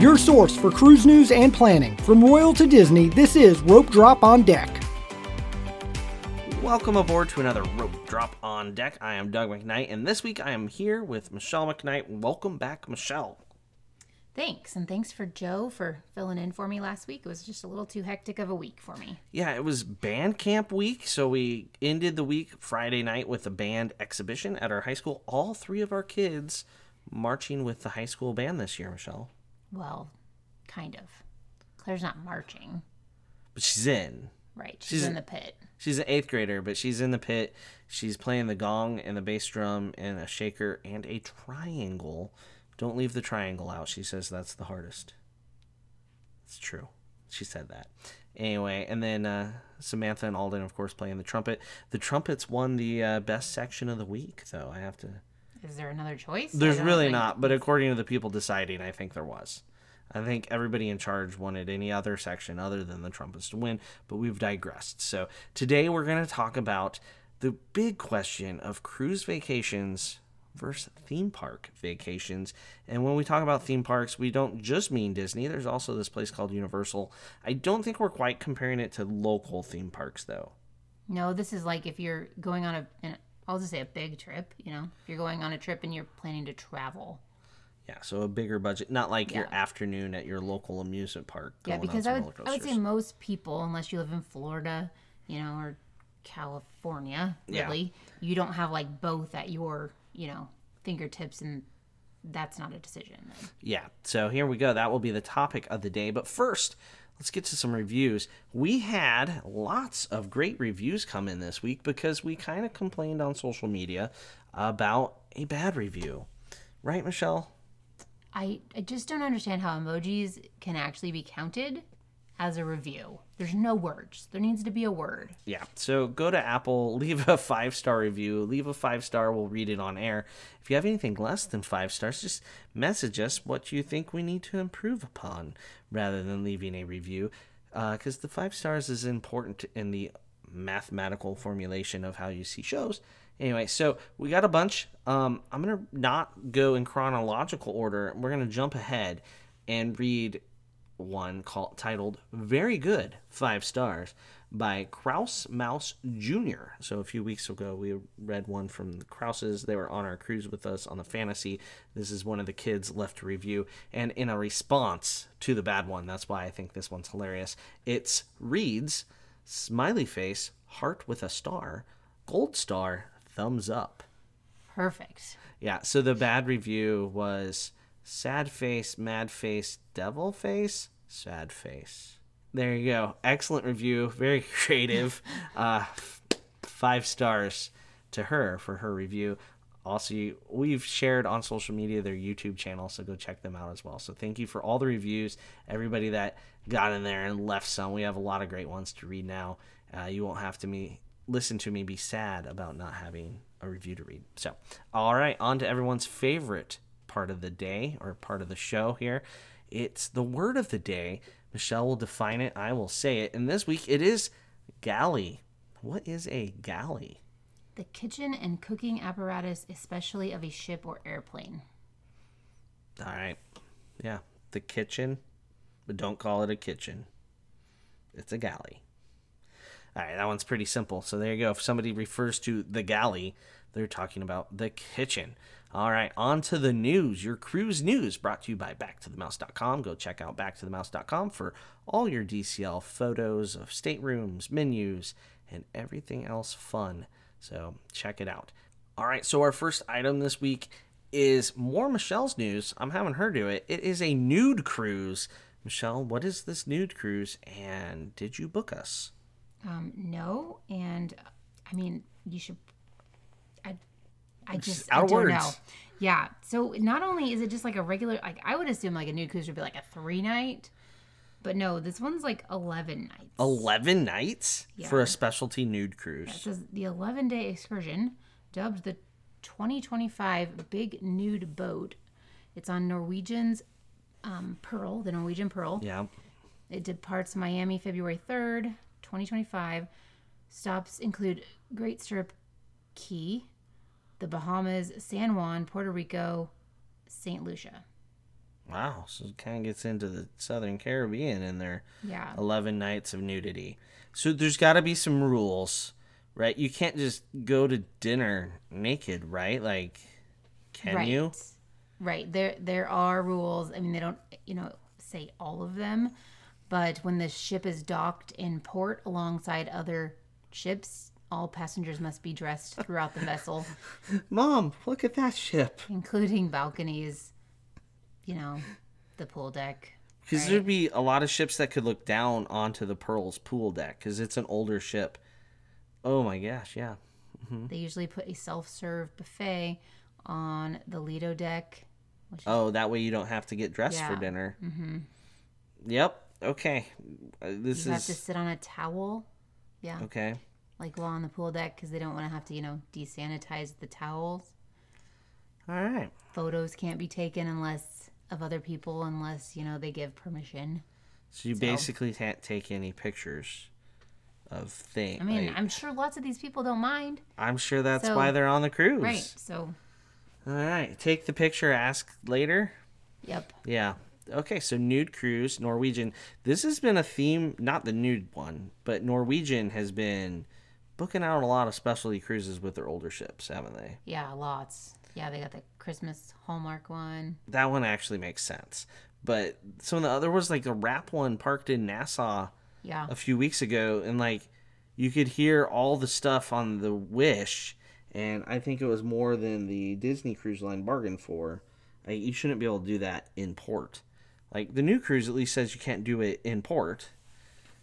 Your source for cruise news and planning. From Royal to Disney, this is Rope Drop on Deck. Welcome aboard to another Rope Drop on Deck. I am Doug McKnight, and this week I am here with Michelle McKnight. Welcome back, Michelle. Thanks, and thanks for Joe for filling in for me last week. It was just a little too hectic of a week for me. Yeah, it was band camp week, so we ended the week Friday night with a band exhibition at our high school. All three of our kids marching with the high school band this year, Michelle. Well, kind of. Claire's not marching. But she's in. Right, she's, She's- in the pit. She's an eighth grader, but she's in the pit. She's playing the gong and the bass drum and a shaker and a triangle. Don't leave the triangle out. She says that's the hardest. It's true. She said that. Anyway, and then uh, Samantha and Alden, of course, playing the trumpet. The trumpets won the uh, best section of the week, though. I have to. Is there another choice? There's really think- not, but according to the people deciding, I think there was. I think everybody in charge wanted any other section other than the trumpets to win, but we've digressed. So today we're going to talk about the big question of cruise vacations versus theme park vacations. And when we talk about theme parks, we don't just mean Disney. There's also this place called Universal. I don't think we're quite comparing it to local theme parks, though. No, this is like if you're going on a, an, I'll just say a big trip, you know, if you're going on a trip and you're planning to travel. Yeah, so a bigger budget, not like your afternoon at your local amusement park. Yeah, because I would, I would say most people, unless you live in Florida, you know, or California, Yeah. really, you don't have like both at your, you know, fingertips, and that's not a decision. Then. Yeah, so here we go. That will be the topic of the day. But first, let's get to some reviews. We had lots of great reviews come in this week because we kind of complained on social media about a bad review. Right, Michelle? I, I just don't understand how emojis can actually be counted as a review. There's no words. There needs to be a word. Yeah. So go to Apple, leave a five star review, leave a five star, we'll read it on air. If you have anything less than five stars, just message us what you think we need to improve upon rather than leaving a review. Because the five stars is important in the mathematical formulation of how you see shows. Anyway, so we got a bunch. Um, I'm going to not go in chronological order. We're going to jump ahead and read one called titled "Very Good Five Stars" by Kraus Mouse Jr. So a few weeks ago, we read one from the Krauses. They were on our cruise with us on the Fantasy. This is one of the kids left to review, and in a response to the bad one, that's why I think this one's hilarious. It's reads smiley face heart with a star, gold star, thumbs up. Perfect. Yeah, so the bad review was sad face, mad face, devil face, sad face. There you go. Excellent review. Very creative. uh, five stars to her for her review. Also, we've shared on social media their YouTube channel, so go check them out as well. So thank you for all the reviews, everybody that got in there and left some. We have a lot of great ones to read now. Uh, you won't have to me listen to me be sad about not having a review to read. So, all right, on to everyone's favorite part of the day or part of the show here. It's the word of the day. Michelle will define it. I will say it. And this week it is galley. What is a galley? The kitchen and cooking apparatus, especially of a ship or airplane. All right. Yeah, the kitchen, but don't call it a kitchen. It's a galley. All right, that one's pretty simple. So there you go. If somebody refers to the galley, they're talking about the kitchen. All right, on to the news. Your cruise news brought to you by backtothemouse.com. Go check out backtothemouse.com for all your DCL photos of staterooms, menus, and everything else fun. So check it out. All right, so our first item this week is more Michelle's news. I'm having her do it. It is a nude cruise. Michelle, what is this nude cruise and did you book us? Um, no, and I mean, you should. I, just I don't words. know. Yeah. So not only is it just like a regular, like I would assume like a nude cruise would be like a three night, but no, this one's like eleven nights. 11 nights for a specialty nude cruise. It says the 11 day excursion, dubbed the 2025 Big Nude Boat. It's on Norwegian's um, Pearl, the Norwegian Pearl. Yeah. It departs Miami February 3rd, 2025. Stops include Great Stirrup Cay, the Bahamas, San Juan, Puerto Rico, St. Lucia. Wow, so it kind of gets into the Southern Caribbean in there. Yeah. 11 nights of nudity. So there's got to be some rules, right? You can't just go to dinner naked, right? Like, can right. you? Right. There there are rules. I mean, they don't, you know, say all of them, but when the ship is docked in port alongside other ships, all passengers must be dressed throughout the vessel, Mom, look at that ship. including balconies, you know, the pool deck. Because Right. there'd be a lot of ships that could look down onto the Pearl's pool deck because it's an older ship. Oh my gosh, yeah. They usually put a self-serve buffet on the Lido deck, which is Oh, that way you don't have to get dressed for dinner. Mm-hmm. Yep. Okay. Uh, this you is have to sit on a towel. Yeah, okay. Like while on the pool deck because they don't want to have to, you know, desanitize the towels. All right. photos can't be taken unless of other people unless you know they give permission So you So- basically can't take any pictures of things. i mean i'm sure lots of these people don't mind I'm sure that's So- why they're on the cruise. right so All right. Take the picture. Ask later. yep Yeah. Okay, so nude cruise, Norwegian. This has been a theme, not the nude one, but Norwegian has been booking out a lot of specialty cruises with their older ships, haven't they? yeah lots yeah they got the christmas hallmark one That one actually makes sense. But some of the other was like a rap one parked in Nassau yeah a few weeks ago, and like you could hear all the stuff on the Wish, and I think it was more than the Disney Cruise Line bargained for. Like, you shouldn't be able to do that in port. Like the new cruise at least says you can't do it in port,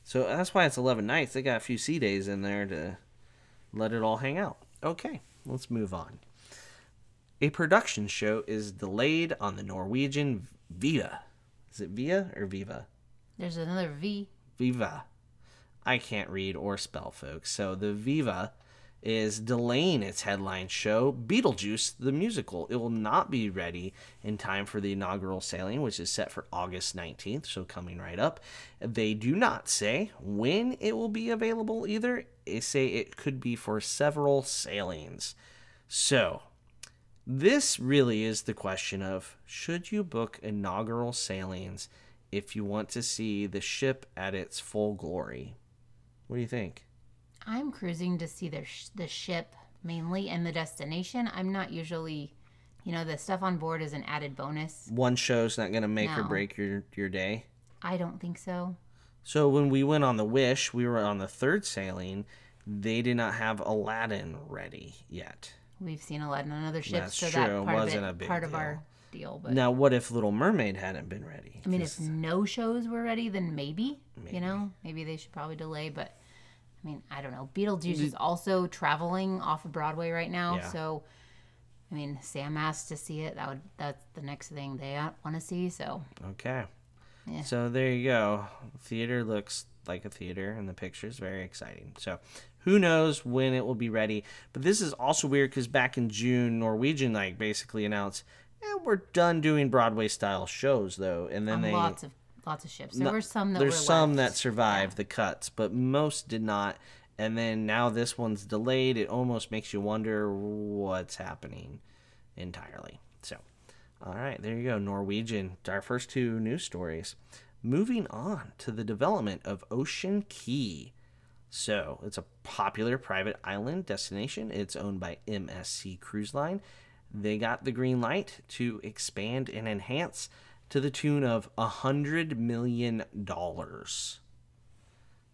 so that's why it's eleven nights. They got a few sea days in there to let it all hang out. Okay, let's move on. A production show is delayed on the Norwegian Viva. Is it Via or Viva? there's another v Viva. I can't read or spell, folks. So the Viva is delaying its headline show, Beetlejuice the Musical. It will not be ready in time for the inaugural sailing, which is set for August 19th, so coming right up. They do not say when it will be available either. They say it could be for several sailings. So, this really is the question of should you book inaugural sailings if you want to see the ship at its full glory? What do you think? I'm cruising to see the, sh- the ship mainly and the destination i'm not usually you know the stuff on board is an added bonus One show's not going to make or No. break your your day. i don't think so So when we went on the Wish, we were on the third sailing. They did not have Aladdin ready yet. we've seen Aladdin on other ships That's so true, that it part wasn't it a big part of deal. our deal but Now, what if Little Mermaid hadn't been ready? I mean, if no shows were ready, then maybe, you know, maybe they should probably delay. But I mean, I don't know. Beetlejuice is also traveling off of Broadway right now, Yeah. so I mean, Sam asked to see it. That would that's the next thing they want to see. So Okay. Yeah. So there you go. Theater looks like a theater and the pictures. Very exciting. So who knows when it will be ready? But this is also weird because back in June, Norwegian like basically announced, eh, "We're done doing Broadway style shows, though." And then on they lots of lots of ships. There no- were some that there's some left. that survived the cuts, but most did not. And then now this one's delayed. It almost makes you wonder what's happening entirely. So, all right, there you go. Norwegian, our first two news stories. Moving on to the development of Ocean Cay. So, it's a popular private island destination. It's owned by MSC Cruise Line. They got the green light to expand and enhance to the tune of a hundred million dollars.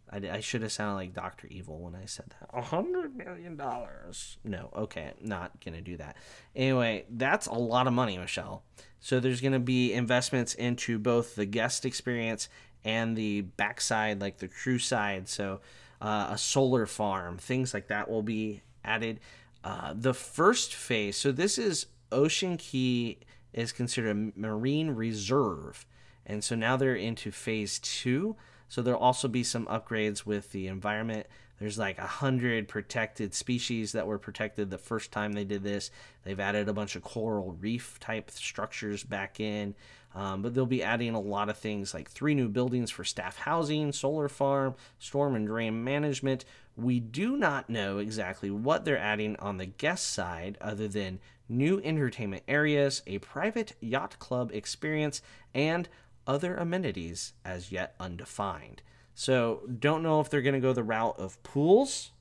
I, I should have sounded like Doctor Evil when I said that. A hundred million dollars. No, okay, not gonna do that. Anyway, that's a lot of money, Michelle. So there's gonna be investments into both the guest experience and the backside, like the crew side. So uh, a solar farm, things like that will be added. Uh, the first phase. So this is Ocean Cay is considered a marine reserve, and so now they're into phase two. So there'll also be some upgrades with the environment. There's like a hundred protected species that were protected the first time they did this. They've added a bunch of coral reef type structures back in, um, but they'll be adding a lot of things like three new buildings for staff housing, solar farm, storm and drain management, We do not know exactly what they're adding on the guest side other than new entertainment areas, a private yacht club experience, and other amenities as yet undefined. So, don't know if they're going to go the route of pools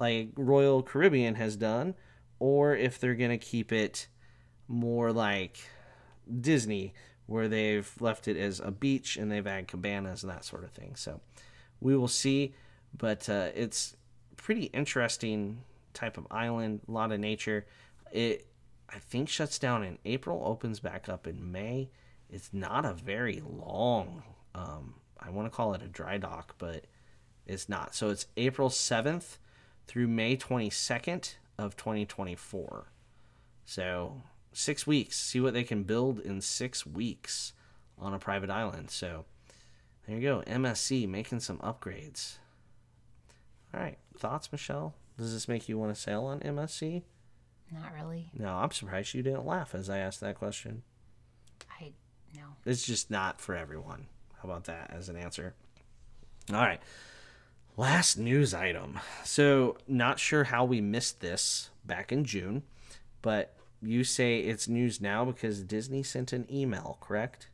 like Royal Caribbean has done or if they're going to keep it more like Disney where they've left it as a beach and they've added cabanas and that sort of thing. So, we will see, but uh, it's pretty interesting type of island, a lot of nature. It I think shuts down in April, opens back up in May. It's not a very long um, I want to call it a dry dock, but it's not. So it's April 7th through May 22nd of 2024. So six weeks. See what they can build in six weeks on a private island. So there you go. MSC making some upgrades. All right. Thoughts, Michelle? Does this make you want to sail on MSC? Not really. No, I'm surprised you didn't laugh as I asked that question. I no. It's just not for everyone. How about that as an answer? All right. Last news item. So, not sure how we missed this back in June, but you say it's news now because Disney sent an email, correct?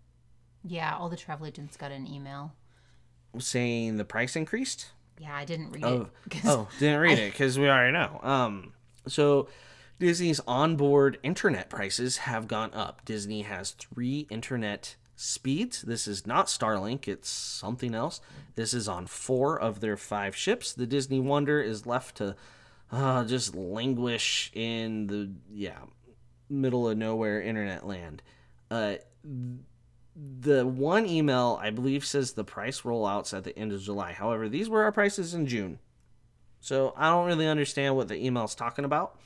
Yeah, all the travel agents got an email. Saying the price increased? Yeah, I didn't read Oh, it. 'cause oh didn't read it because we already know. Um, so Disney's onboard internet prices have gone up. Disney has three internet speeds. This is not Starlink, it's something else. This is on four of their five ships. The Disney Wonder is left to uh, just languish in the yeah middle of nowhere internet land. Uh, the one email I believe says the price rollouts at the end of July. However, these were our prices in June. So I don't really understand what the email's talking about.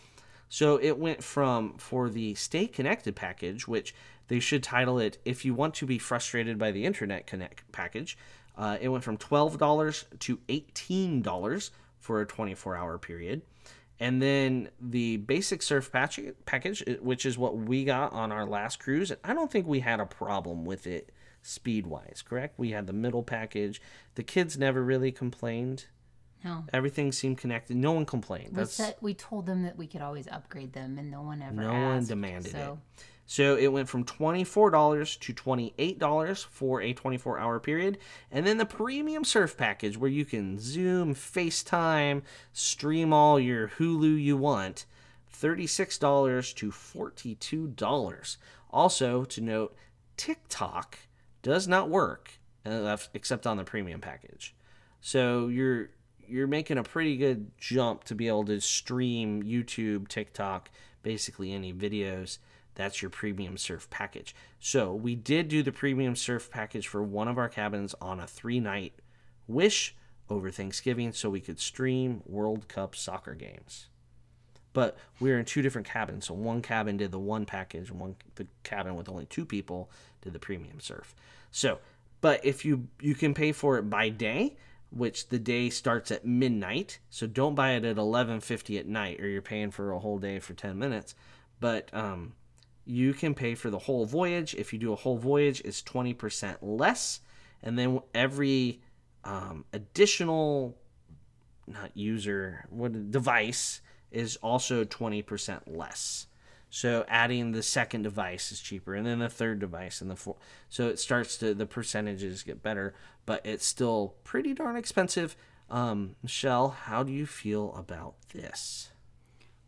So it went from for the Stay Connected package, which they should title it If You Want to Be Frustrated by the Internet Connect package. Uh, it went from $12 to $18 for a 24 hour period. And then the basic surf patch- package, which is what we got on our last cruise, and I don't think we had a problem with it speed wise, correct? We had the middle package. The kids never really complained. no. Everything seemed connected. No one complained. We, That's said, we told them that we could always upgrade them, and no one ever No one demanded so. So it went from $24 to $28 for a 24 hour period. And then the premium surf package, where you can Zoom, FaceTime, stream all your Hulu you want, $36 to $42. Also, to note, TikTok does not work uh, except on the premium package. So you're you're making a pretty good jump to be able to stream YouTube, TikTok, basically any videos that's your premium surf package. So we did do the premium surf package for one of our cabins on a three night wish over Thanksgiving so we could stream World Cup soccer games. But we were in two different cabins. So one cabin did the one package, and one the cabin with only two people did the premium surf. So, but if you you can pay for it by day, which the day starts at midnight. So don't buy it at 11:50 at night or you're paying for a whole day for 10 minutes. But um you can pay for the whole voyage. If you do a whole voyage, it's 20% less. And then every um, additional, not user, what device is also 20% less. So adding the second device is cheaper, and then the third device, and the fourth. So it starts to the percentages get better, but it's still pretty darn expensive. Um, Michelle, how do you feel about this?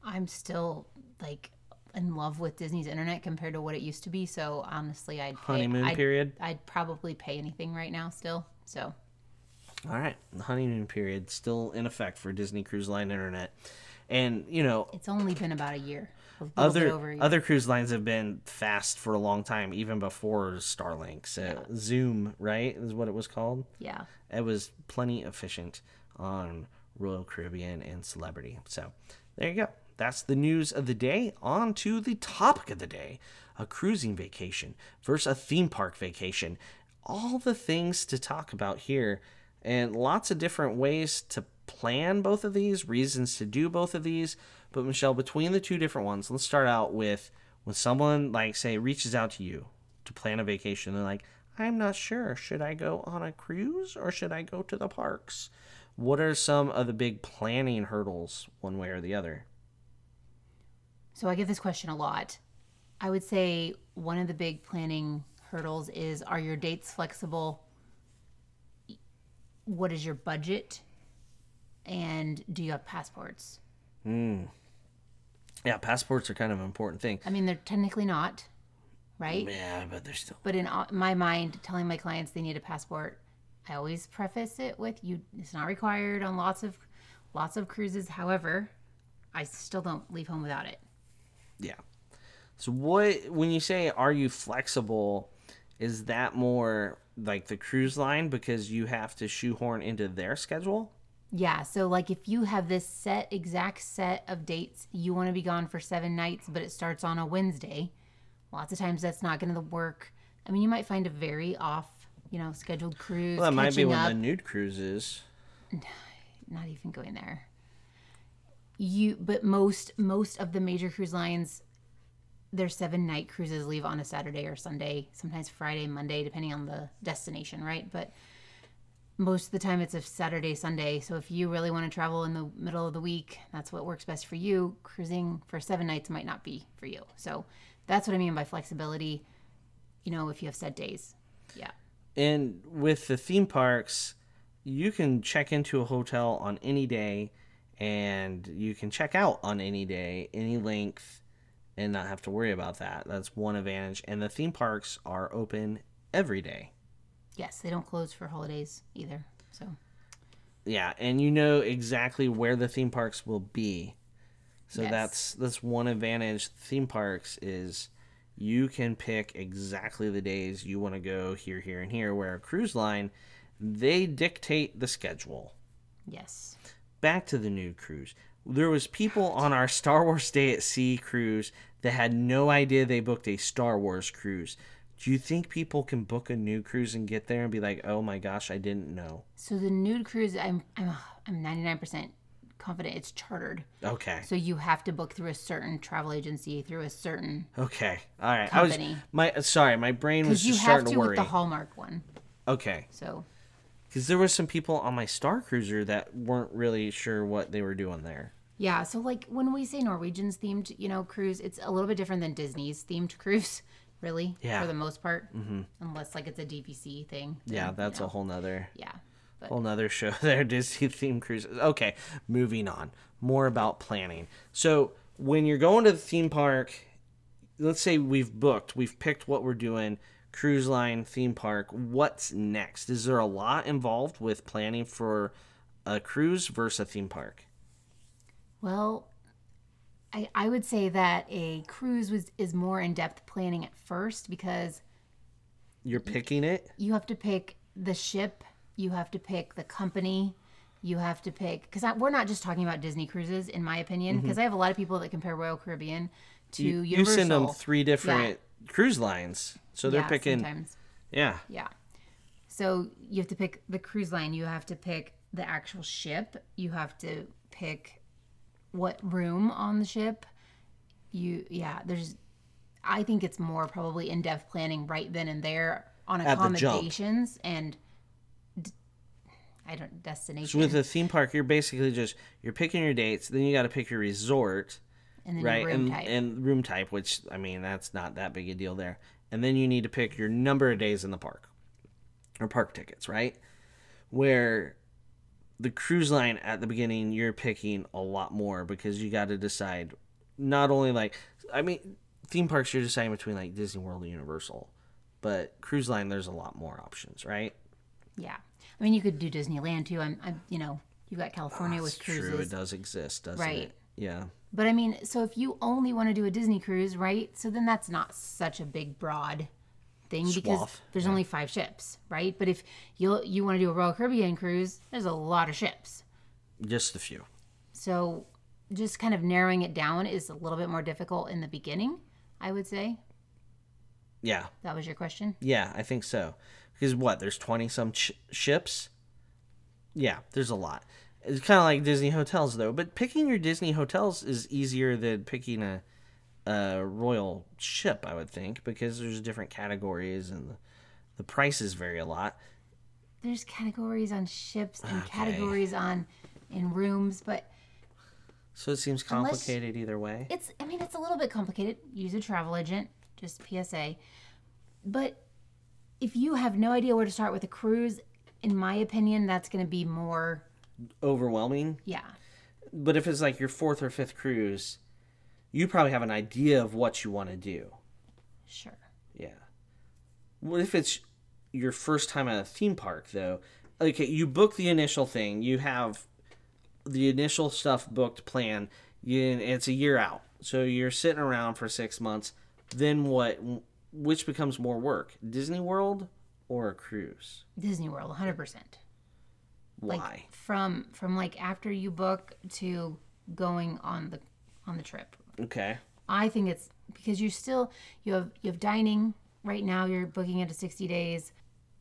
I'm still like in love with Disney's internet compared to what it used to be. So honestly, I'd pay, Honeymoon I'd, period? I'd probably pay anything right now still. So All right, the honeymoon period still in effect for Disney Cruise Line Internet, and you know it's only been about a year. A other over a year. other cruise lines have been fast for a long time, even before Starlink. So VOOM, right, is what it was called. yeah. It was plenty efficient on Royal Caribbean and Celebrity. So there you go. That's the news of the day. On to the topic of the day a cruising vacation versus a theme park vacation. All the things to talk about here, and lots of different ways to plan both of these, reasons to do both of these. But, Michelle, between the two different ones, let's start out with when someone, like, say, reaches out to you to plan a vacation. They're like, I'm not sure. Should I go on a cruise or should I go to the parks? What are some of the big planning hurdles, one way or the other? So I get this question a lot. I would say one of the big planning hurdles is are your dates flexible? What is your budget? And do you have passports? Hmm. Yeah, passports are kind of an important thing. I mean, they're technically not, right? Yeah, but they're still. But in my mind, telling my clients they need a passport, I always preface it with you. It's not required on lots of lots of cruises. However, I still don't leave home without it. Yeah. So what when you say are you flexible, is that more like the cruise line because you have to shoehorn into their schedule? Yeah, so like if you have this set exact set of dates, you want to be gone for seven nights, but it starts on a Wednesday. Lots of times that's not going to work. I mean, you might find a very off, you know, scheduled cruise. Well, that might be when up. the nude cruise is. not even going there. You, but most most of the major cruise lines, their seven night cruises leave on a Saturday or Sunday, sometimes Friday, Monday, depending on the destination, right? But most of the time it's a Saturday, Sunday. So if you really want to travel in the middle of the week, that's what works best for you. Cruising for seven nights might not be for you. So that's what I mean by flexibility. You know, if you have set days, yeah. And with the theme parks, you can check into a hotel on any day and you can check out on any day, any length, and not have to worry about that. That's one advantage. And the theme parks are open every day. Yes, they don't close for holidays either. So Yeah, and you know exactly where the theme parks will be. So Yes. that's that's one advantage theme parks is you can pick exactly the days you want to go here here and here where a cruise line they dictate the schedule. yes. Back to the nude cruise. There was people on our Star Wars Day at Sea cruise that had no idea they booked a Star Wars cruise. Do you think people can book a nude cruise and get there and be like, "Oh my gosh, I didn't know." So the nude cruise, I'm I'm I'm 99% confident it's chartered. Okay. So you have to book through a certain travel agency, through a certain Okay. All right. Company. I was my sorry, my brain was just have starting to to worry. with the Hallmark one. okay. So Cuz there were some people on my Star Cruiser that weren't really sure what they were doing there. yeah, so like when we say Norwegian's themed, you know, cruise, it's a little bit different than Disney's themed cruise, really, Yeah. for the most part, mm-hmm. unless like it's a DVC thing. then, Yeah, you that's know, a whole nother yeah. But whole nother show there Disney theme cruises. Okay, moving on. More about planning. So, when you're going to the theme park, let's say we've booked, we've picked what we're doing, cruise line, theme park, what's next? Is there a lot involved with planning for a cruise versus a theme park? Well, I, I would say that a cruise was is more in depth planning at first because You're picking it? you have to pick the ship, you have to pick the company, you have to pick because we're not just talking about Disney cruises, in my opinion, because I have a lot of people that compare Royal Caribbean to Mm-hmm. You, you send them three different cruise lines. So they're Yeah, picking sometimes. Yeah. Yeah. So you have to pick the cruise line. You have to pick the actual ship. You have to pick what room on the ship. You yeah. There's. I think it's more probably in depth planning right then and there on At the accommodations and. d- I don't destination So with a theme park, you're basically just you're picking your dates, then you got to pick your resort, and then right? room and type. and room type, which I mean that's not that big a deal there. And then you need to pick your number of days in the park, or park tickets, right? Where the cruise line at the beginning, you're picking a lot more because you got to decide not only like I mean theme parks, you're deciding between like Disney World and Universal, but cruise line there's a lot more options, right? yeah. I mean, you could do Disneyland too. I'm, I'm you know, you've got California ah, with It's true, it does exist, doesn't Right. it? Yeah. But I mean, so if you only want to do a Disney cruise, right? So then that's not such a big broad thing because Swath, there's only five ships, right? But if you you want to do a Royal Caribbean cruise, there's a lot of ships. Just a few. So just kind of narrowing it down is a little bit more difficult in the beginning, I would say. Yeah, That was your question. yeah, I think so. Because what? There's twenty some ch- ships. Yeah, there's a lot. It's kind of like Disney hotels, though. But picking your Disney hotels is easier than picking a, a royal ship, I would think, because there's different categories and the, the prices vary a lot. there's categories on ships and categories on in rooms, but So it seems Unless- complicated either way. it's I mean it's a little bit complicated. Use a travel agent, just PSA. But if you have no idea where to start with a cruise, in my opinion, that's going to be more Overwhelming. yeah. But if it's like your fourth or fifth cruise, you probably have an idea of what you want to do. Sure. Yeah. What if it's your first time at a theme park though? Okay, you book the initial thing. You have the initial stuff booked, planned. You, it's a year out, so you're sitting around for six months. Then what? Which becomes more work? Disney World or a cruise? Disney World 100%. Why? Like from from like after you book to going on the on the trip. okay. I think it's because you still you have you have dining right now you're booking it to 60 days.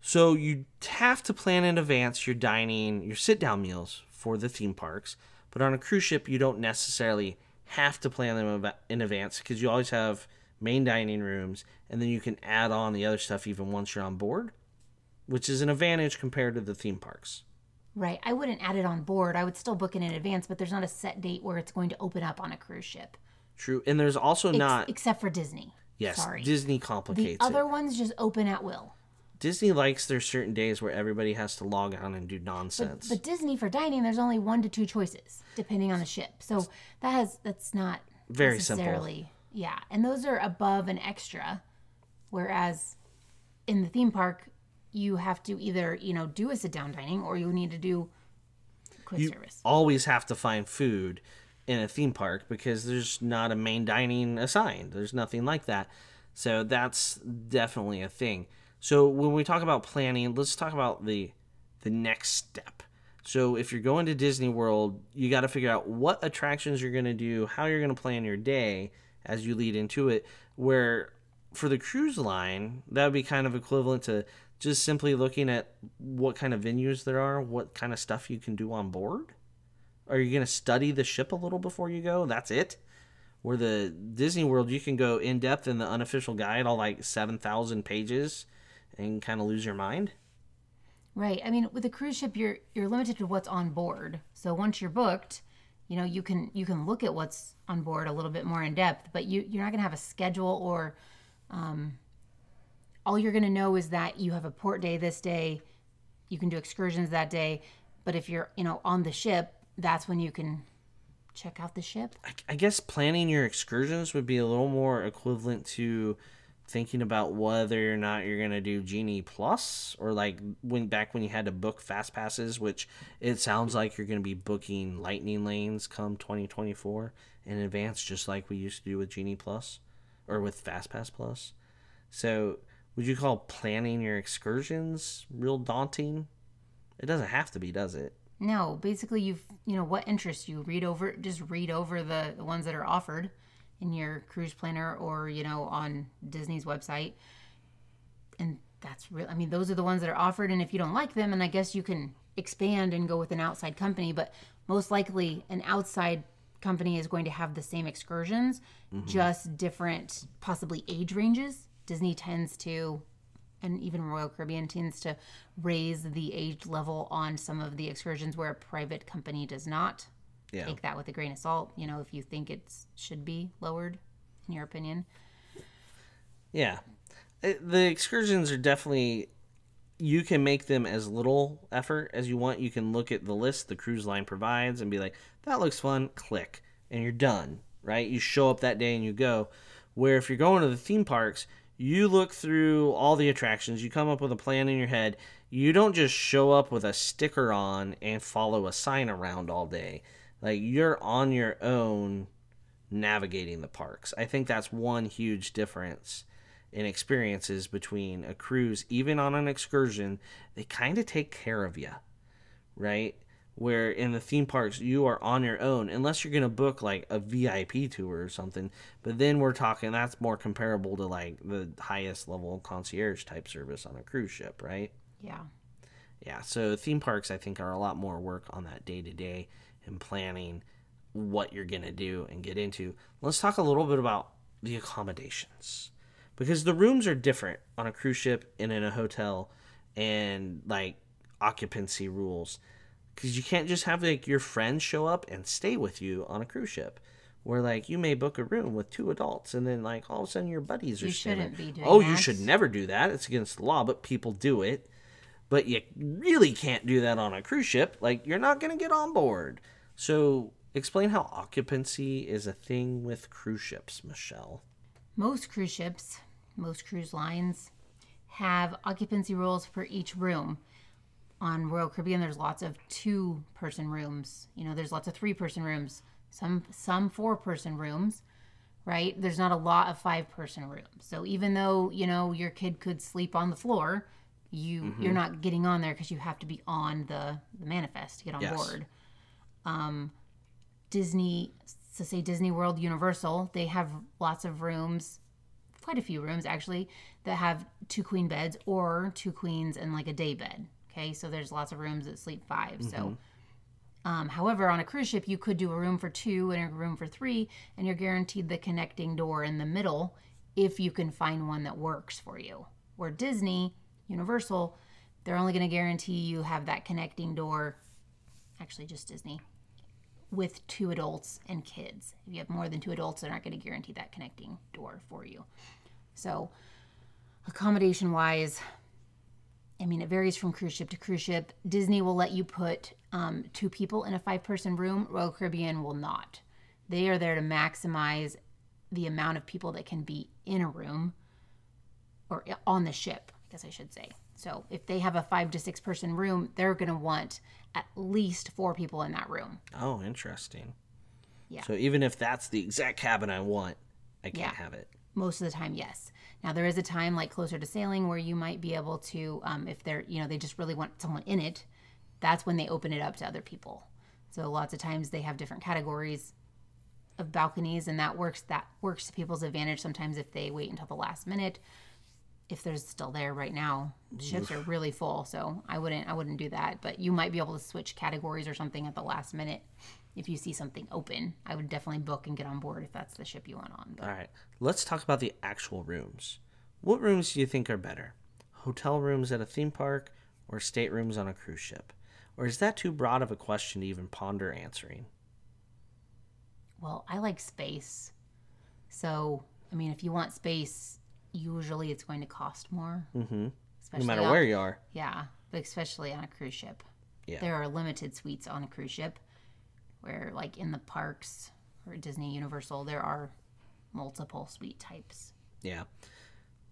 So you have to plan in advance your dining, your sit down meals for the theme parks. But on a cruise ship, you don't necessarily have to plan them in advance because you always have main dining rooms, and then you can add on the other stuff even once you're on board, which is an advantage compared to the theme parks. Right. I wouldn't add it on board. I would still book it in advance, but there's not a set date where it's going to open up on a cruise ship. True, and there's also Ex- not except for Disney. yes, Sorry. Disney the complicates other it. ones just open at will. Disney likes their certain days where everybody has to log on and do nonsense. but Disney for dining, there's only one to two choices depending on the ship. So that has that's not Very simple. yeah, and those are above and extra. Whereas in the theme park, you have to either you know do a sit down dining or you need to do quick you service. always have to find food in a theme park because there's not a main dining assigned. There's nothing like that. So that's definitely a thing. So when we talk about planning, let's talk about the the next step. So if you're going to Disney World, you got to figure out what attractions you're going to do, how you're going to plan your day as you lead into it. Where for the cruise line, that would be kind of equivalent to just simply looking at what kind of venues there are, what kind of stuff you can do on board. Are you going to study the ship a little before you go? That's it. Where the Disney World, you can go in depth in the unofficial guide, all like 7,000 pages, and kind of lose your mind. Right. I mean, with a cruise ship, you're you're limited to what's on board. So once you're booked, you know you can you can look at what's on board a little bit more in depth, but you you're not going to have a schedule or um, all you're going to know is that you have a port day this day. You can do excursions that day, but if you're you know on the ship, that's when you can check out the ship. I, I guess planning your excursions would be a little more equivalent to thinking about whether or not you're gonna do Genie Plus or like when back when you had to book fast passes, which it sounds like you're gonna be booking Lightning lanes come 2024 in advance, just like we used to do with Genie Plus or with Fast Pass Plus. So would you call planning your excursions real daunting? It doesn't have to be, does it? No, basically you've you know what interests you. Read over just read over the, the ones that are offered in your cruise planner or you know on Disney's website. And that's real I mean those are the ones that are offered and if you don't like them and I guess you can expand and go with an outside company, but most likely an outside company is going to have the same excursions, mm-hmm. just different possibly age ranges. Disney tends to and even Royal Caribbean tends to raise the age level on some of the excursions where a private company does not. Yeah. Take that with a grain of salt, you know, if you think it should be lowered, in your opinion. Yeah. It, the excursions are definitely you can make them as little effort as you want. You can look at the list the cruise line provides and be like, that looks fun, click, and you're done, right? You show up that day and you go. Where if you're going to the theme parks, you look through all the attractions, you come up with a plan in your head. You don't just show up with a sticker on and follow a sign around all day. Like you're on your own navigating the parks. I think that's one huge difference in experiences between a cruise, even on an excursion, they kind of take care of you, right? Where in the theme parks, you are on your own, unless you're going to book like a VIP tour or something. But then we're talking, that's more comparable to like the highest level concierge type service on a cruise ship, right? Yeah. Yeah, so theme parks, I think, are a lot more work on that day to day and planning what you're going to do and get into. Let's talk a little bit about the accommodations because the rooms are different on a cruise ship and in a hotel. And like, occupancy rules because you can't just have like your friends show up and stay with you on a cruise ship where like you may book a room with two adults and then like all of a sudden your buddies are You shouldn't there. be doing oh you should never do that. It's against the law but people do it. But you really can't do that on a cruise ship. Like you're not going to get on board. So explain how occupancy is a thing with cruise ships michelle. Most cruise ships, most cruise lines have occupancy rules for each room. On Royal Caribbean, there's lots of two-person rooms. You know, there's lots of three-person rooms. Some some four-person rooms, right? There's not a lot of five-person rooms. So even though you know your kid could sleep on the floor, you mm-hmm. you're not getting on there because you have to be on the the manifest to get on Yes. board. Um, Disney, to say Disney World, Universal, they have lots of rooms, quite a few rooms actually, that have two queen beds or two queens and like a day bed. Okay, so there's lots of rooms that sleep 5 So, um, however, on a cruise ship, you could do a room for two and a room for three, and you're guaranteed the connecting door in the middle if you can find one that works for you. Where Disney, Universal, they're only going to guarantee you have that connecting door. Actually, just Disney with two adults and kids. If you have more than two adults, they're not going to guarantee that connecting door for you. So, accommodation wise, I mean, it varies from cruise ship to cruise ship. Disney will let you put um, two people in a five person room, Royal Caribbean will not. They are there to maximize the amount of people that can be in a room or on the ship, I guess I should say. So if they have a five to six person room, they're going to want at least four people in that room. oh interesting Yeah. so even if that's the exact cabin i want i can't Yeah. have it Most of the time, yes. Now there is a time like closer to sailing where you might be able to, um, if they're, you know, they just really want someone in it. That's when they open it up to other people. So lots of times they have different categories of balconies, and that works. That works to people's advantage. Sometimes if they wait until the last minute, if there's still there right now, ships are really full. So I wouldn't, I wouldn't do that. But you might be able to switch categories or something at the last minute if you see something open. I would definitely book and get on board if that's the ship you want on. But All right, let's talk about the actual rooms. What rooms do you think are better? Hotel rooms at a theme park or staterooms on a cruise ship? Or is that too broad of a question to even ponder answering? Well, I like space. So, I mean, if you want space, usually it's going to cost more. Mm-hmm. No matter where you are. Yeah, but especially on a cruise ship. Yeah. There are limited suites on a cruise ship where, like in the parks or Disney Universal, there are multiple suite types. Yeah.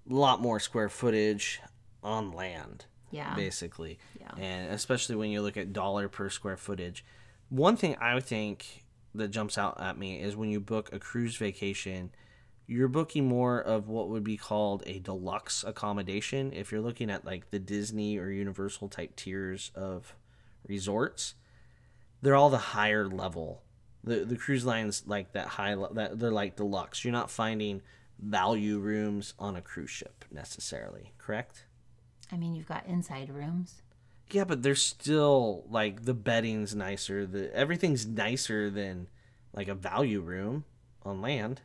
A lot more square footage on land, Yeah. basically. Yeah. And especially when you look at dollar per square footage. One thing I think that jumps out at me is when you book a cruise vacation, you're booking more of what would be called a deluxe accommodation. If you're looking at like the Disney or Universal type tiers of resorts, they're all the higher level. The the cruise lines like that high that they're like deluxe. You're not finding value rooms on a cruise ship necessarily, correct? I mean, you've got inside rooms. Yeah, but they're still like the bedding's nicer. The everything's nicer than like a value room on land,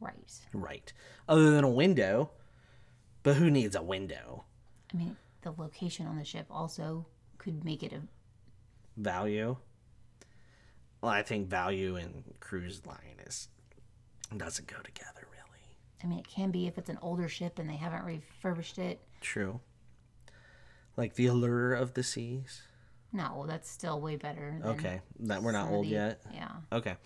Right. right? Other than a window. But who needs a window? I mean, the location on the ship also could make it a Value. Well, I think value and cruise line is doesn't go together really. I mean, it can be if it's an older ship and they haven't refurbished it. True. Like the allure of the seas. No, that's still way better. Okay, that we're not old yet. Yeah. Okay.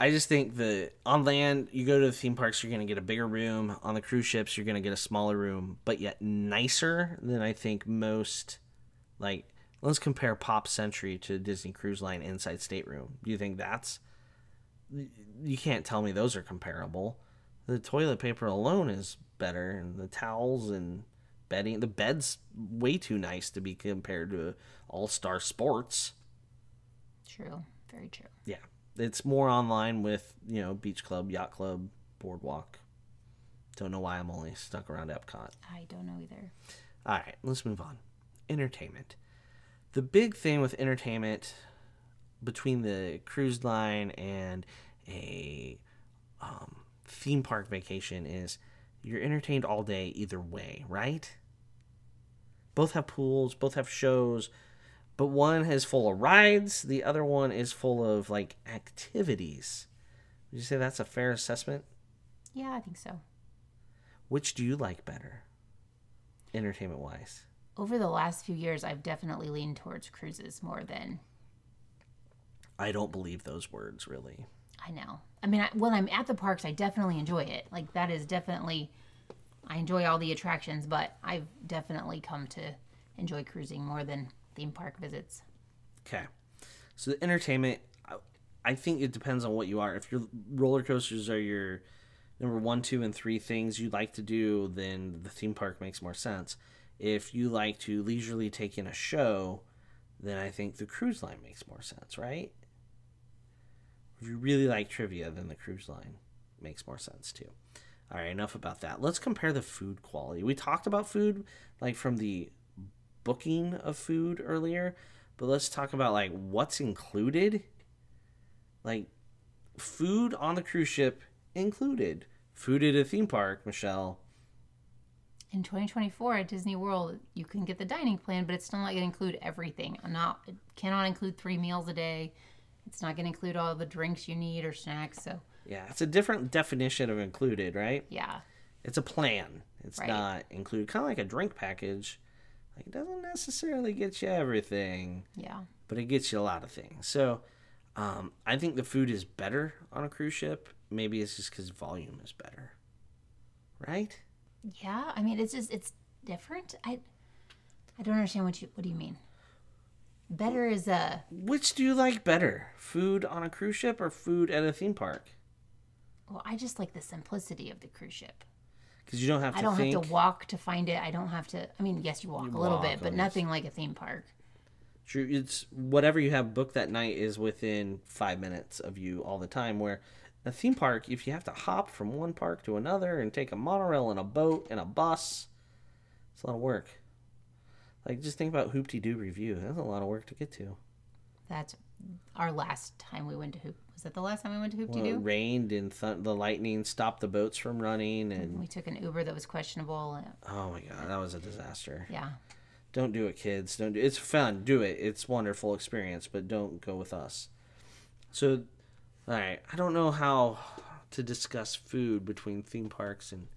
I just think that on land, you go to the theme parks, you're going to get a bigger room. On the cruise ships, you're going to get a smaller room, but yet nicer than I think most. Like, let's compare Pop Century to Disney Cruise Line Inside Stateroom. Do you think that's. You can't tell me those are comparable. The toilet paper alone is better, and the towels and bedding. The bed's way too nice to be compared to All Star Sports. True. Very true. Yeah, it's more online with you know beach club, yacht club, boardwalk. Don't know why I'm only stuck around Epcot. I don't know either. All right, let's move on. Entertainment. The big thing with entertainment between the cruise line and a um, theme park vacation is you're entertained all day either way, right? Both have pools, both have shows, but one is full of rides, the other one is full of like activities. Would you say that's a fair assessment? Yeah, I think so. Which do you like better, entertainment wise? Over the last few years, I've definitely leaned towards cruises more than I don't believe those words really. I know. I mean, I, when I'm at the parks, I definitely enjoy it. Like that is definitely, I enjoy all the attractions, but I've definitely come to enjoy cruising more than theme park visits. Okay. So the entertainment, I- think it depends on what you are. If your roller coasters are your number one, two, and three things you like to do, then the theme park makes more sense. If you like to leisurely take in a show, then I think the cruise line makes more sense, right? If you really like trivia, then the cruise line makes more sense too. All right, enough about that. Let's compare the food quality. We talked about food like from the booking of food earlier, but let's talk about like what's included. Like food on the cruise ship included. Food at a theme park, Michelle. In 2024 at Disney World, you can get the dining plan, but it's still not going to include everything. Not it cannot include three meals a day. It's not going to include all the drinks you need or snacks. So Yeah, it's a different definition of included, right? yeah, It's a plan. It's Right. not included. Kind of like a drink package. It doesn't necessarily get you everything. yeah, but it gets you a lot of things. So um, I think the food is better on a cruise ship. Maybe it's just because volume is better, right? yeah. I mean, it's just it's different. I I don't understand what you what do you mean. Better is a Which do you like better, food on a cruise ship or food at a theme park? well, I just like the simplicity of the cruise ship. Because you don't have to I don't think. have to walk to find it. I don't have to. I mean, yes, you walk a little walk, bit, but nothing like a theme park. True, it's whatever you have booked that night is within five minutes of you all the time. Where a theme park, if you have to hop from one park to another and take a monorail and a boat and a bus, it's a lot of work. Like just think about Hoop-Dee-Doo Revue. That's a lot of work to get to. That's our last time we went to Hoop. Was that the last time we went to Hoop Well, it rained and th- the lightning stopped the boats from running, and We took an Uber that was questionable. and- oh my god, that was a disaster. Yeah, Don't do it, kids. Don't do. It's fun. Do it. It's wonderful experience, but don't go with us. So, all right. I don't know how to discuss food between theme parks and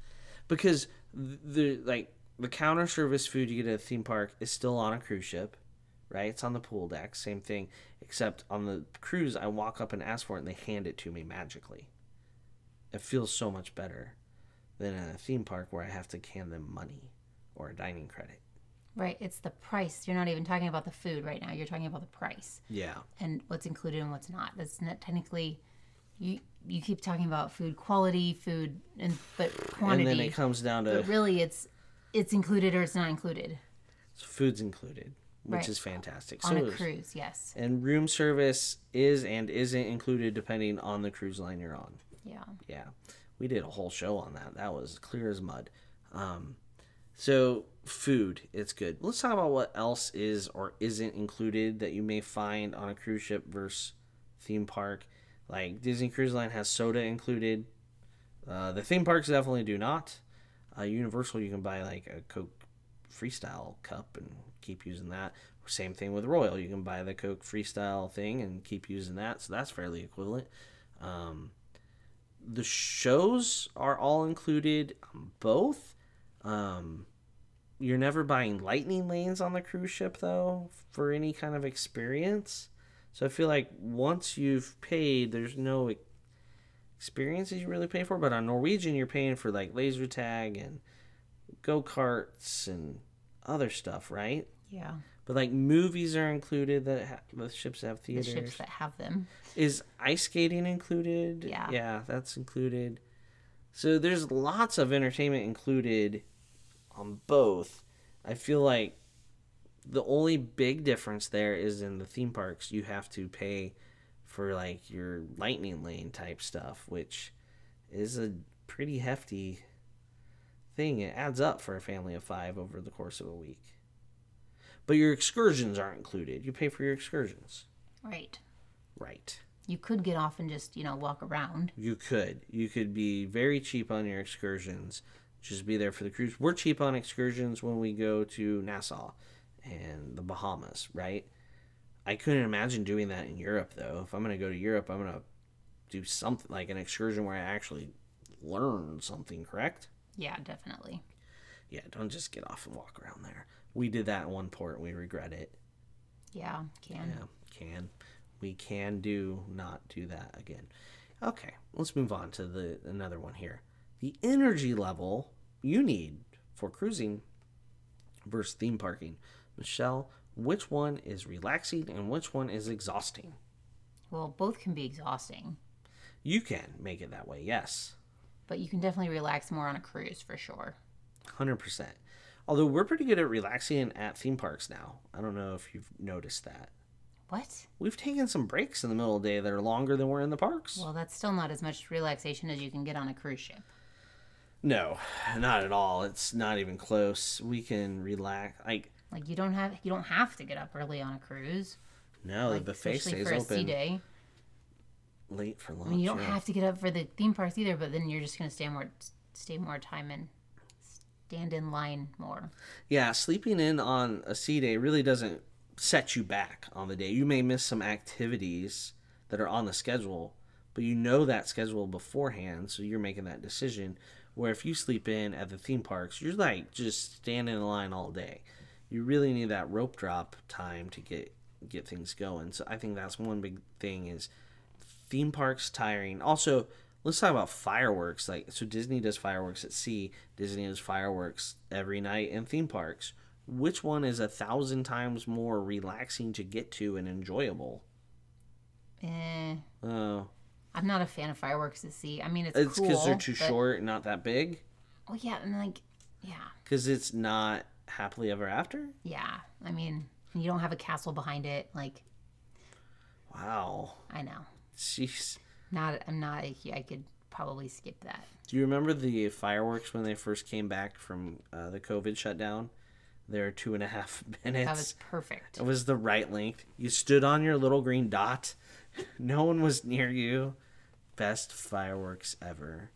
because the like the counter service food you get at a theme park is still on a cruise ship, right? It's on the pool deck, same thing. Except on the cruise, I walk up and ask for it, and they hand it to me magically. It feels so much better than at a theme park where I have to hand them money or a dining credit. right. It's the price. You're not even talking about the food right now. You're talking about the price Yeah. and what's included and what's not. That's not technically. You you keep talking about food quality, food, and but quantity. And then it comes down to but really, it's it's included or it's not included So food's included, which Right. is fantastic. on so a cruise. Yes. and room service is and isn't included depending on the cruise line you're on. Yeah. Yeah, we did a whole show on that. That was clear as mud. Um, so food, it's good. Let's talk about what else is or isn't included that you may find on a cruise ship versus theme park. Like Disney Cruise Line has soda included. Uh, the theme parks definitely do not. Uh, Universal, you can buy like a Coke Freestyle cup and keep using that. Same thing with Royal, you can buy the Coke Freestyle thing and keep using that. So that's fairly equivalent. Um, the shows are all included both. Um, you're never buying lightning lanes on the cruise ship though for any kind of experience. So I feel like once you've paid, there's no experiences you really pay for. But on Norwegian, you're paying for like laser tag and go karts and other stuff, right? Yeah. But like movies are included that ha- the ships have theaters. The ships that have them. Is ice skating included? Yeah. Yeah, that's included. So there's lots of entertainment included on both. I feel like the only big difference there is in the theme parks you have to pay for like your lightning lane type stuff, which is a pretty hefty thing. It adds up for a family of 5 over the course of a week. But your excursions aren't included. You pay for your excursions. Right. Right. You could get off and just, you know, walk around. You could. You could be very cheap on your excursions just be there for the cruise. We're cheap on excursions when we go to Nassau and the Bahamas, right? I couldn't imagine doing that in Europe though. If I'm going to go to Europe, I'm going to do something like an excursion where I actually learn something, correct? Yeah, definitely. Yeah, don't just get off and walk around there. We did that in one port. We regret it. Yeah, can. Yeah, can. We can do not do that again. Okay, let's move on to the another one here. The energy level you need for cruising versus theme parking. Michelle, which one is relaxing and which one is exhausting? Well, both can be exhausting, You can make it that way, yes. but you can definitely relax more on a cruise for sure. 100%. Although we're pretty good at relaxing at theme parks now. I don't know if you've noticed that. What? We've taken some breaks in the middle of the day that are longer than we're in the parks. Well, that's still not as much relaxation as you can get on a cruise ship. No, not at all. It's not even close. We can relax. Like, Like you don't have you don't have to get up early on a cruise. no, Like, the buffet stays for a sea open day. late for lunch. I mean, you don't yeah. have to get up for the theme parks either, but then you're just gonna stay more stay more time and stand in line more. Yeah, sleeping in on a sea day really doesn't set you back on the day. You may miss some activities that are on the schedule, but you know that schedule beforehand, so you're making that decision. Where if you sleep in at the theme parks, you're like just standing in line all day. You really need that rope drop time to get get things going. So I think that's one big thing is theme parks tiring. Also, let's talk about fireworks. Like so Disney does fireworks at sea, Disney does fireworks every night in theme parks. Which one is a thousand times more relaxing to get to and enjoyable? Eh, Oh, I'm not a fan of fireworks at sea. I mean, it's, it's cool. because they're too but- short, and not that big. Oh yeah, and like yeah, Because it's not happily ever after. yeah. I mean, you don't have a castle behind it. Like Wow, I know, jeez. Not. I'm not. I could probably skip that. Do you remember the fireworks when they first came back from uh, the COVID shutdown? They're two and a half minutes. That was perfect. It was the right length. You stood on your little green dot. No one was near you. Best fireworks ever.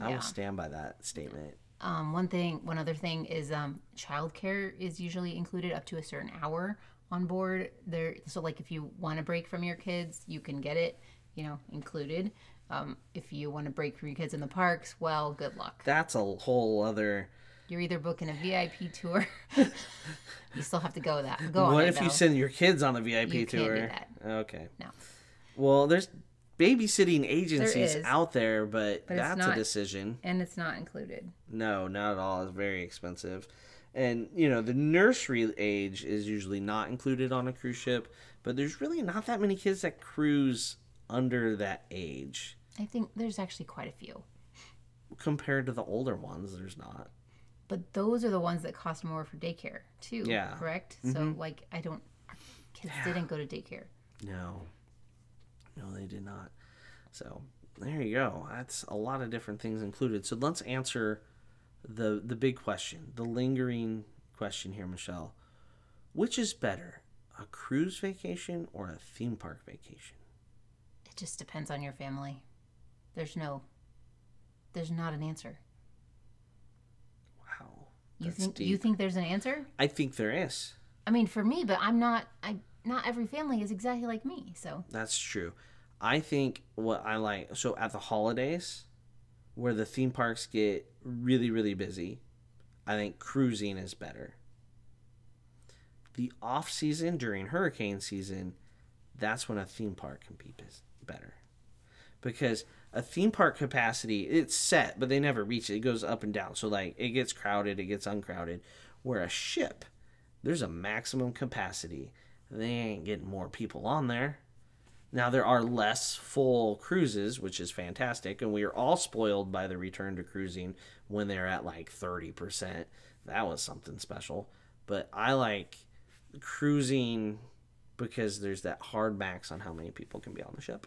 I Yeah. will stand by that statement. Um, one thing, one other thing is um, childcare is usually included up to a certain hour on board. There, so like if you want a break from your kids, you can get it, you know, included. Um, if you want to break from your kids in the parks, well, good luck. That's a whole other. You're either booking a VIP tour. you still have to go that. Go on what it, if you send your kids on the VIP You can't do tour? that. Okay. No. Well, there's babysitting agencies is. out there, but, But that's a decision. and it's not included. No, not at all. It's very expensive. And, you know, the nursery age is usually not included on a cruise ship, but there's really not that many kids that cruise under that age. I think there's actually quite a few, Compared to the older ones, there's not. but those are the ones that cost more for daycare too. Yeah. Mm-hmm. Correct. So like, I don't. Kids didn't go to daycare. No. No, they did not. So there you go. That's a lot of different things included. So let's answer the the big question, the lingering question here, Michelle. Which is better, a cruise vacation or a theme park vacation? It just depends on your family. There's no. There's not an answer. Wow. You think deep. you think there's an answer? I think there is. I mean, for me, but I'm not. I not every family is exactly like me. So That's true. I think what I like so at the holidays where the theme parks get really really busy, I think cruising is better. The off season during hurricane season, that's when a theme park can be bus- better. Because a theme park capacity, it's set, but they never reach it. It goes up and down. So like it gets crowded, it gets uncrowded. Where a ship, there's a maximum capacity. They ain't getting more people on there. Now there are less full cruises, which is fantastic, and we are all spoiled by the return to cruising when they're at like 30%. That was something special. But I like cruising because there's that hard max on how many people can be on the ship.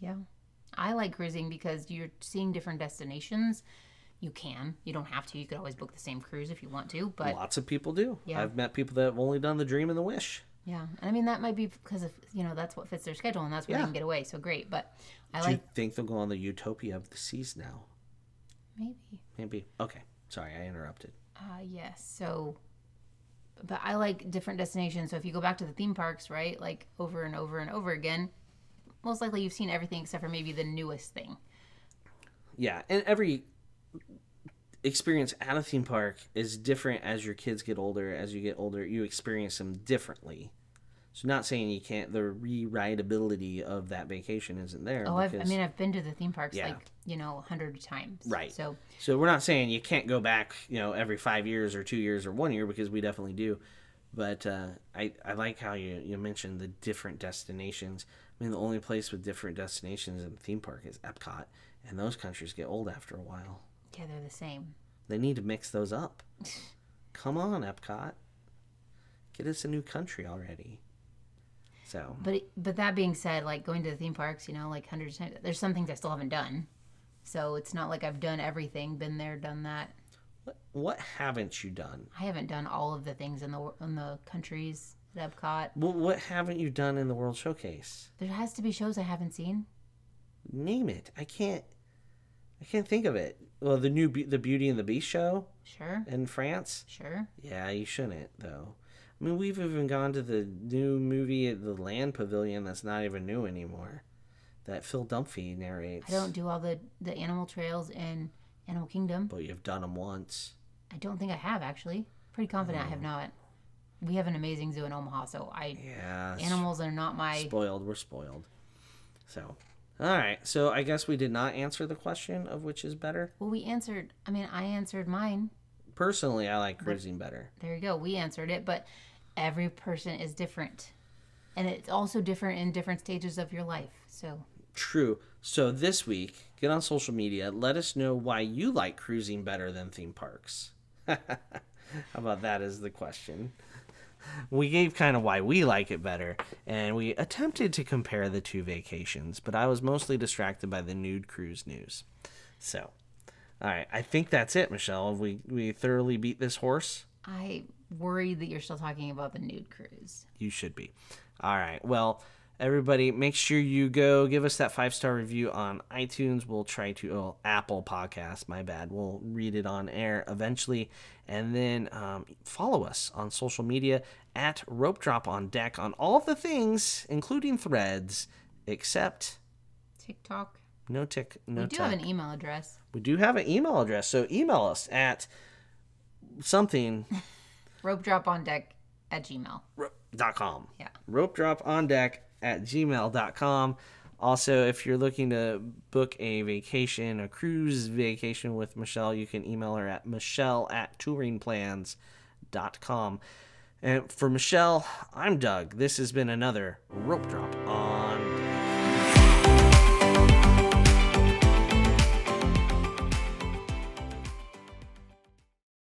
Yeah, I like cruising because you're seeing different destinations. You can. You don't have to. You could always book the same cruise if you want to. But Lots of people do. Yeah. I've met people that have only done the dream and the wish. yeah, and I mean that might be because of you know that's what fits their schedule and that's where Yeah. they can get away. So great. But I Do like you think they'll go on the Utopia of the Seas now? Maybe. Maybe. Okay. Sorry, I interrupted. Uh, yes. So, but I like different destinations. So if you go back to the theme parks, right, like over and over and over again, most likely you've seen everything except for maybe the newest thing. Yeah, and every experience at a theme park is different as your kids get older. As you get older, you experience them differently. So, not saying you can't. The re-rideability of that vacation isn't there. Oh, I've, I mean, I've been to the theme parks Yeah. like you know a hundred times. Right. So So we're not saying you can't go back, you know, every five years or two years or one year because we definitely do. But uh, I I like how you you mentioned the different destinations. I mean, the only place with different destinations in the theme park is Epcot, and those countries get old after a while. yeah, they're the same. They need to mix those up. Come on, Epcot, get us a new country already. So But but that being said, like going to the theme parks, you know, like hundreds of times, there's some things I still haven't done. So it's not like I've done everything, been there, done that. What, what haven't you done? I haven't done all of the things in the in the countries at Epcot. What, what haven't you done in the World Showcase? There has to be shows I haven't seen. Name it. I can't. I can't think of it. Well, the new Be- the Beauty and the Beast show Sure, in France. sure. Yeah, you shouldn't though. I mean, we've even gone to the new movie at the Land Pavilion that's not even new anymore. That Phil Dunphy narrates. I don't do all the the animal trails in Animal Kingdom. But you've done them once. I don't think I have actually. Pretty confident I Oh. have not. We have an amazing zoo in Omaha, so I Yeah. s- animals are not my. spoiled. We're spoiled. So, all right. So I guess we did not answer the question of which is better. Well, we answered. I mean, I answered mine. Personally, I like cruising better. There you go. We answered it, but every person is different, and it's also different in different stages of your life. So True. So this week, get on social media. Let us know why you like cruising better than theme parks. How about that as the question? We gave kind of why we like it better, and we attempted to compare the two vacations, but I was mostly distracted by the nude cruise news. So, all right, I think that's it, Michelle. Have we we thoroughly beat this horse? I worry that you're still talking about the nude cruise. You should be. All right. Well, everybody, make sure you go give us that five star review on iTunes. We'll try to, oh, Apple Podcast, my bad. We'll read it on air eventually. And then um, follow us on social media at Rope Drop on Deck on all the things, including threads, except TikTok. no tick, no we do tech. have an email address. we do have an email address. So email us at something Rope drop on deck at Gmail. dot com. Yeah. rope drop on deck at gmail.com also if you're looking to book a vacation a cruise vacation with michelle you can email her at michelle at touringplans.com and for michelle i'm doug. This has been another rope drop on